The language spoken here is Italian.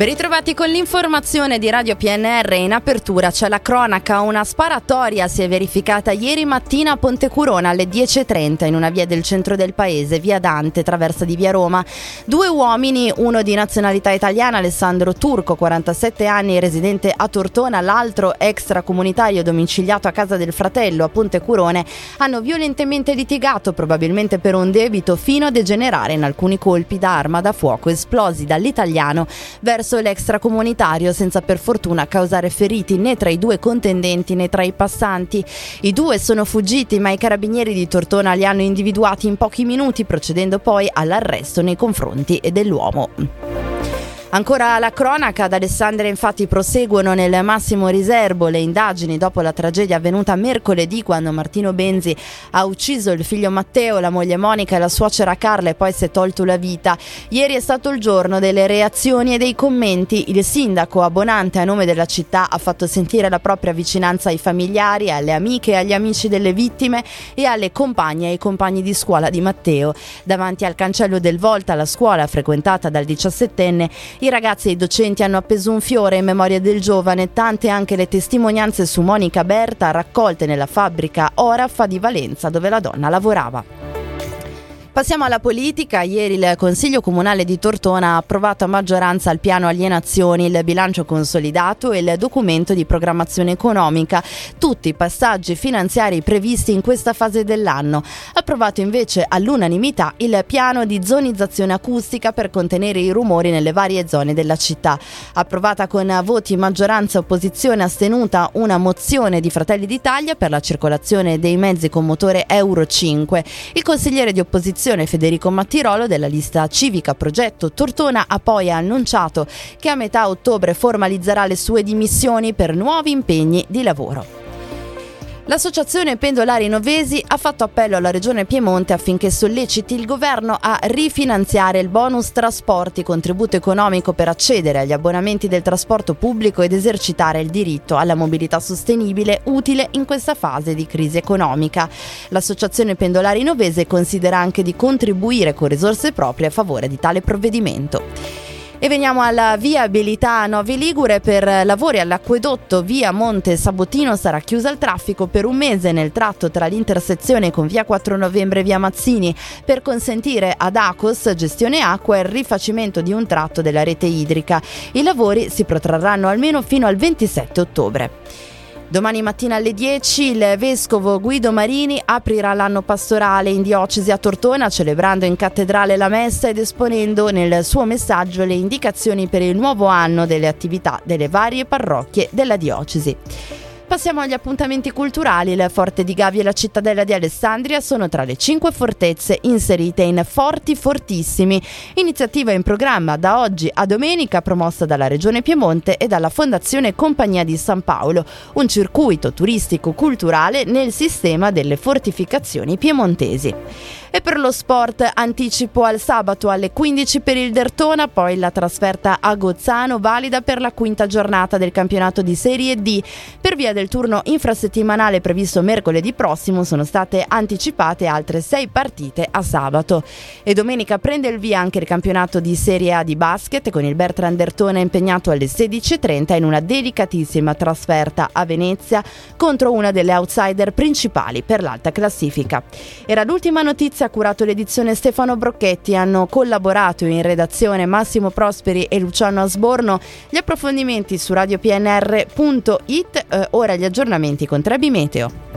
Ben ritrovati con l'informazione di Radio PNR. In apertura c'è la cronaca. Una sparatoria si è verificata ieri mattina a Ponte Curona alle 10.30 in una via del centro del paese, via Dante, traversa di via Roma. Due uomini, uno di nazionalità italiana, Alessandro Turco, 47 anni, residente a Tortona, l'altro extracomunitario domiciliato a casa del fratello a Ponte Curone, hanno violentemente litigato, probabilmente per un debito, fino a degenerare in alcuni colpi d'arma da fuoco esplosi dall'italiano verso verso l'extracomunitario senza per fortuna causare feriti né tra i due contendenti né tra i passanti. I due sono fuggiti ma i carabinieri di Tortona li hanno individuati in pochi minuti procedendo poi all'arresto nei confronti dell'uomo. Ancora la cronaca, ad Alessandria infatti proseguono nel massimo riservo le indagini dopo la tragedia avvenuta mercoledì quando Martino Benzi ha ucciso il figlio Matteo, la moglie Monica e la suocera Carla e poi si è tolto la vita. Ieri è stato il giorno delle reazioni e dei commenti. Il sindaco Abbonante a nome della città ha fatto sentire la propria vicinanza ai familiari, alle amiche e agli amici delle vittime e alle compagne e ai compagni di scuola di Matteo. Davanti al cancello del Volta, la scuola frequentata dal diciassettenne, i ragazzi e i docenti hanno appeso un fiore in memoria del giovane, tante anche le testimonianze su Monica Berta raccolte nella fabbrica Orafa di Valenza dove la donna lavorava. Passiamo alla politica. Ieri il Consiglio Comunale di Tortona ha approvato a maggioranza il piano alienazioni, il bilancio consolidato e il documento di programmazione economica, tutti i passaggi finanziari previsti in questa fase dell'anno. Approvato invece all'unanimità il piano di zonizzazione acustica per contenere i rumori nelle varie zone della città. Approvata con voti maggioranza opposizione astenuta una mozione di Fratelli d'Italia per la circolazione dei mezzi con motore Euro 5. Il consigliere di opposizione opposizione Federico Mattirolo della lista civica Progetto Tortona ha poi annunciato che a metà ottobre formalizzerà le sue dimissioni per nuovi impegni di lavoro. L'associazione Pendolari Novesi ha fatto appello alla Regione Piemonte affinché solleciti il governo a rifinanziare il bonus trasporti, contributo economico per accedere agli abbonamenti del trasporto pubblico ed esercitare il diritto alla mobilità sostenibile utile in questa fase di crisi economica. L'associazione Pendolari Novese considera anche di contribuire con risorse proprie a favore di tale provvedimento. E veniamo alla viabilità Novi Ligure per lavori all'acquedotto via Monte Sabotino sarà chiusa al traffico per un mese nel tratto tra l'intersezione con via 4 novembre e via Mazzini per consentire ad Acos gestione acqua il rifacimento di un tratto della rete idrica. I lavori si protrarranno almeno fino al 27 ottobre. Domani mattina alle 10 il vescovo Guido Marini aprirà l'anno pastorale in diocesi a Tortona, celebrando in cattedrale la messa ed esponendo nel suo messaggio le indicazioni per il nuovo anno delle attività delle varie parrocchie della diocesi. Passiamo agli appuntamenti culturali. Il Forte di Gavi e la cittadella di Alessandria sono tra le cinque fortezze inserite in Forti Fortissimi, iniziativa in programma da oggi a domenica promossa dalla Regione Piemonte e dalla Fondazione Compagnia di San Paolo, un circuito turistico-culturale nel sistema delle fortificazioni piemontesi. E per lo sport anticipo al sabato alle 15 per il Dertona, poi la trasferta a Gozzano valida per la quinta giornata del campionato di Serie D. Per via del turno infrasettimanale previsto mercoledì prossimo sono state anticipate altre sei partite a sabato. E domenica prende il via anche il campionato di Serie A di basket con il Bertrand Dertona impegnato alle 16.30 in una delicatissima trasferta a Venezia contro una delle outsider principali per l'alta classifica. Era l'ultima notizia ha curato l'edizione Stefano Brocchetti, hanno collaborato in redazione Massimo Prosperi e Luciano Asborno. Gli approfondimenti su radiopnr.it, eh, ora gli aggiornamenti con Trebi Meteo.